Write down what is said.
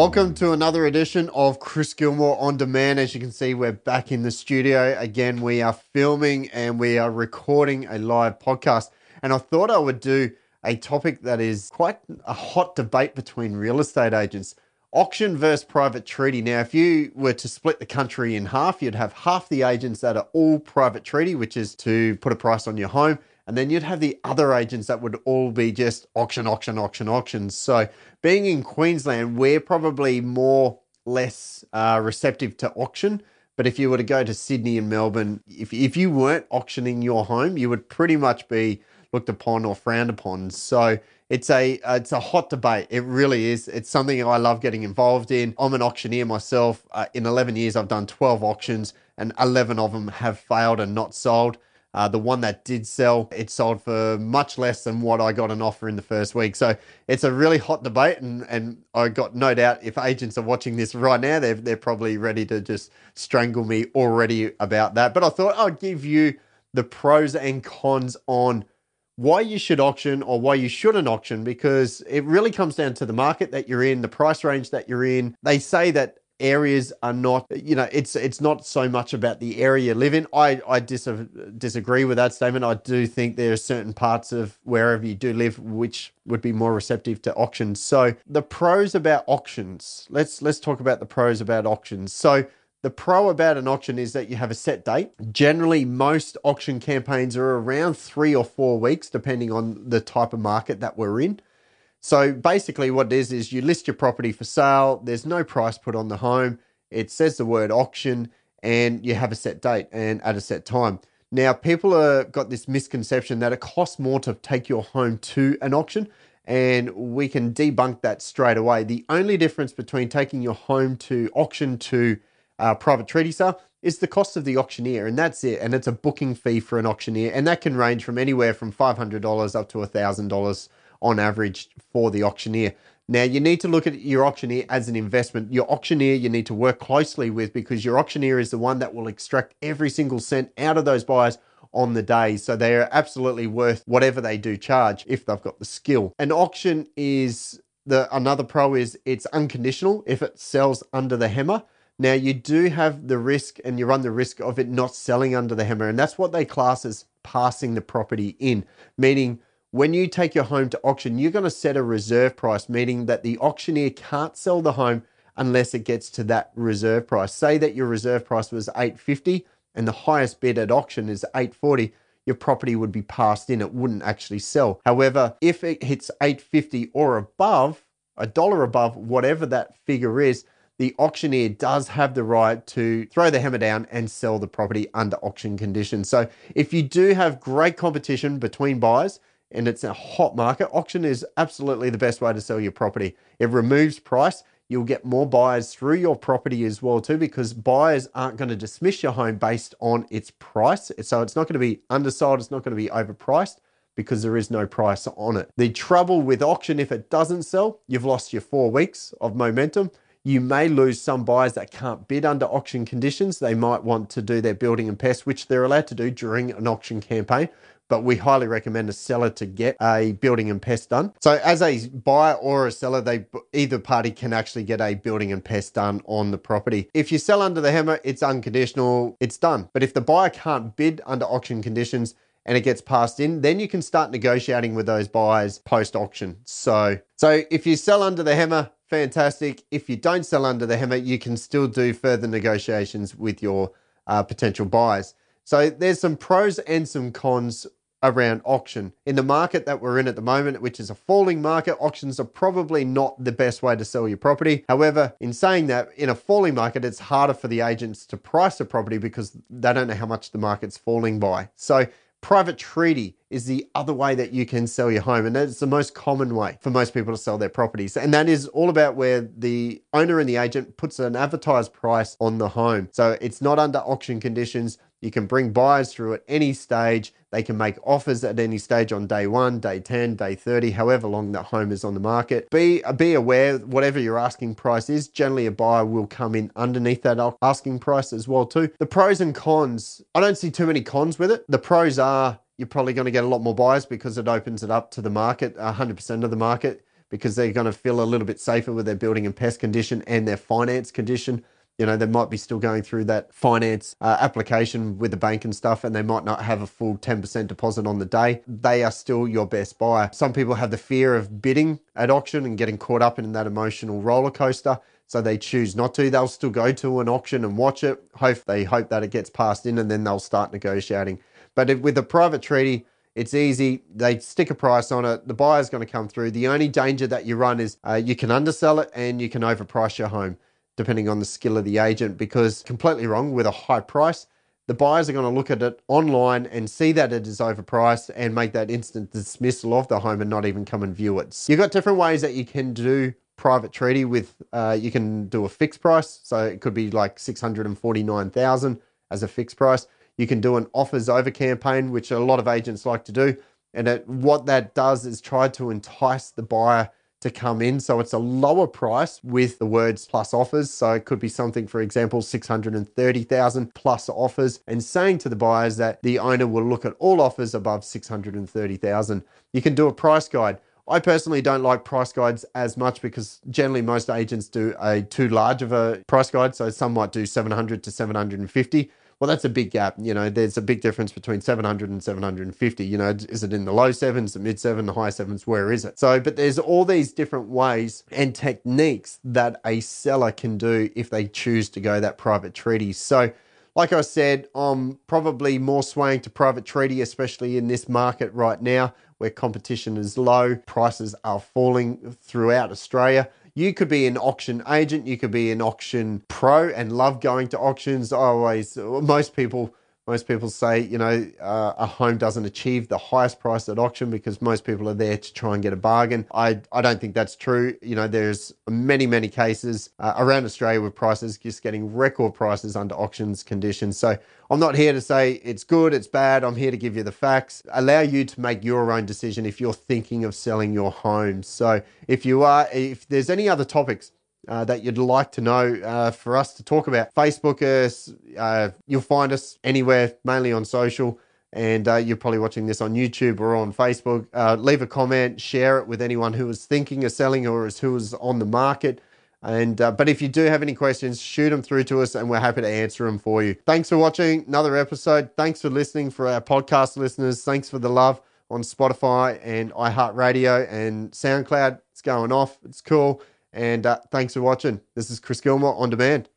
Welcome to another edition of Chris Gilmore on Demand. As you can see, we're back in the studio. Again, we are filming and we are recording a live podcast. And I thought I would do a topic that is quite a hot debate between real estate agents auction versus private treaty. Now, if you were to split the country in half, you'd have half the agents that are all private treaty, which is to put a price on your home, and then you'd have the other agents that would all be just auction, auction, auction, auctions. So, being in Queensland, we're probably more less uh, receptive to auction. But if you were to go to Sydney and Melbourne, if, if you weren't auctioning your home, you would pretty much be looked upon or frowned upon. So it's a it's a hot debate. It really is. It's something I love getting involved in. I'm an auctioneer myself. Uh, in 11 years, I've done 12 auctions, and 11 of them have failed and not sold. Uh, the one that did sell, it sold for much less than what I got an offer in the first week. So it's a really hot debate, and, and I got no doubt if agents are watching this right now, they're, they're probably ready to just strangle me already about that. But I thought I'd give you the pros and cons on why you should auction or why you shouldn't auction because it really comes down to the market that you're in, the price range that you're in. They say that areas are not you know it's it's not so much about the area you live in i i dis- disagree with that statement i do think there are certain parts of wherever you do live which would be more receptive to auctions so the pros about auctions let's let's talk about the pros about auctions so the pro about an auction is that you have a set date. Generally, most auction campaigns are around three or four weeks, depending on the type of market that we're in. So basically, what it is is you list your property for sale. There's no price put on the home. It says the word auction, and you have a set date and at a set time. Now, people have got this misconception that it costs more to take your home to an auction, and we can debunk that straight away. The only difference between taking your home to auction to private treaty sale is the cost of the auctioneer, and that's it. And it's a booking fee for an auctioneer, and that can range from anywhere from $500 up to $1,000 on average for the auctioneer. Now, you need to look at your auctioneer as an investment. Your auctioneer you need to work closely with because your auctioneer is the one that will extract every single cent out of those buyers on the day. So they are absolutely worth whatever they do charge if they've got the skill. An auction is the another pro is it's unconditional if it sells under the hammer. Now you do have the risk and you run the risk of it not selling under the hammer, and that's what they class as passing the property in, meaning when you take your home to auction, you're going to set a reserve price, meaning that the auctioneer can't sell the home unless it gets to that reserve price. Say that your reserve price was 850 and the highest bid at auction is 840, your property would be passed in. It wouldn't actually sell. However, if it hits 850 or above, a dollar above whatever that figure is, the auctioneer does have the right to throw the hammer down and sell the property under auction conditions. So if you do have great competition between buyers, and it's a hot market, auction is absolutely the best way to sell your property. It removes price. You'll get more buyers through your property as well too because buyers aren't going to dismiss your home based on its price. So it's not going to be undersold, it's not going to be overpriced because there is no price on it. The trouble with auction if it doesn't sell, you've lost your 4 weeks of momentum. You may lose some buyers that can't bid under auction conditions. They might want to do their building and pest, which they're allowed to do during an auction campaign but we highly recommend a seller to get a building and pest done. So as a buyer or a seller, they either party can actually get a building and pest done on the property. If you sell under the hammer, it's unconditional, it's done. But if the buyer can't bid under auction conditions, and it gets passed in, then you can start negotiating with those buyers post auction. So, so if you sell under the hammer, fantastic. If you don't sell under the hammer, you can still do further negotiations with your uh, potential buyers. So there's some pros and some cons around auction. In the market that we're in at the moment, which is a falling market, auctions are probably not the best way to sell your property. However, in saying that, in a falling market, it's harder for the agents to price a property because they don't know how much the market's falling by. So Private treaty is the other way that you can sell your home, and that's the most common way for most people to sell their properties. And that is all about where the owner and the agent puts an advertised price on the home. So it's not under auction conditions. You can bring buyers through at any stage. They can make offers at any stage on day one, day 10, day 30, however long that home is on the market. Be, be aware, whatever your asking price is, generally a buyer will come in underneath that asking price as well too. The pros and cons, I don't see too many cons with it. The pros are you're probably going to get a lot more buyers because it opens it up to the market, 100% of the market because they're going to feel a little bit safer with their building and pest condition and their finance condition. You know, they might be still going through that finance uh, application with the bank and stuff, and they might not have a full 10% deposit on the day. They are still your best buyer. Some people have the fear of bidding at auction and getting caught up in that emotional roller coaster. So they choose not to. They'll still go to an auction and watch it. Hope they hope that it gets passed in, and then they'll start negotiating. But with a private treaty, it's easy. They stick a price on it. The buyer's going to come through. The only danger that you run is uh, you can undersell it and you can overprice your home depending on the skill of the agent, because completely wrong with a high price. The buyers are going to look at it online and see that it is overpriced and make that instant dismissal of the home and not even come and view it. You've got different ways that you can do private treaty with uh, you can do a fixed price so it could be like 649000 as a fixed price you can do an offers over campaign which a lot of agents like to do and it, what that does is try to entice the buyer to come in. So it's a lower price with the words plus offers. So it could be something, for example, 630,000 plus offers and saying to the buyers that the owner will look at all offers above 630,000. You can do a price guide. I personally don't like price guides as much because generally most agents do a too large of a price guide. So some might do 700 to 750 well, that's a big gap. You know, there's a big difference between 700 and 750. You know, is it in the low sevens, the mid seven, the high sevens? Where is it? So, but there's all these different ways and techniques that a seller can do if they choose to go that private treaty. So, like I said, I'm probably more swaying to private treaty, especially in this market right now where competition is low, prices are falling throughout Australia. You could be an auction agent, you could be an auction pro and love going to auctions. I always, most people most people say, you know, uh, a home doesn't achieve the highest price at auction because most people are there to try and get a bargain. I, I don't think that's true. You know, there's many, many cases uh, around Australia with prices just getting record prices under auctions conditions. So I'm not here to say it's good, it's bad. I'm here to give you the facts, allow you to make your own decision if you're thinking of selling your home. So if you are, if there's any other topics, uh, that you'd like to know uh, for us to talk about. Facebook us. Uh, you'll find us anywhere, mainly on social. And uh, you're probably watching this on YouTube or on Facebook. Uh, leave a comment, share it with anyone who is thinking of selling or is who is on the market. And uh, but if you do have any questions, shoot them through to us, and we're happy to answer them for you. Thanks for watching another episode. Thanks for listening for our podcast listeners. Thanks for the love on Spotify and iHeartRadio and SoundCloud. It's going off. It's cool. And uh, thanks for watching. This is Chris Gilmore on demand.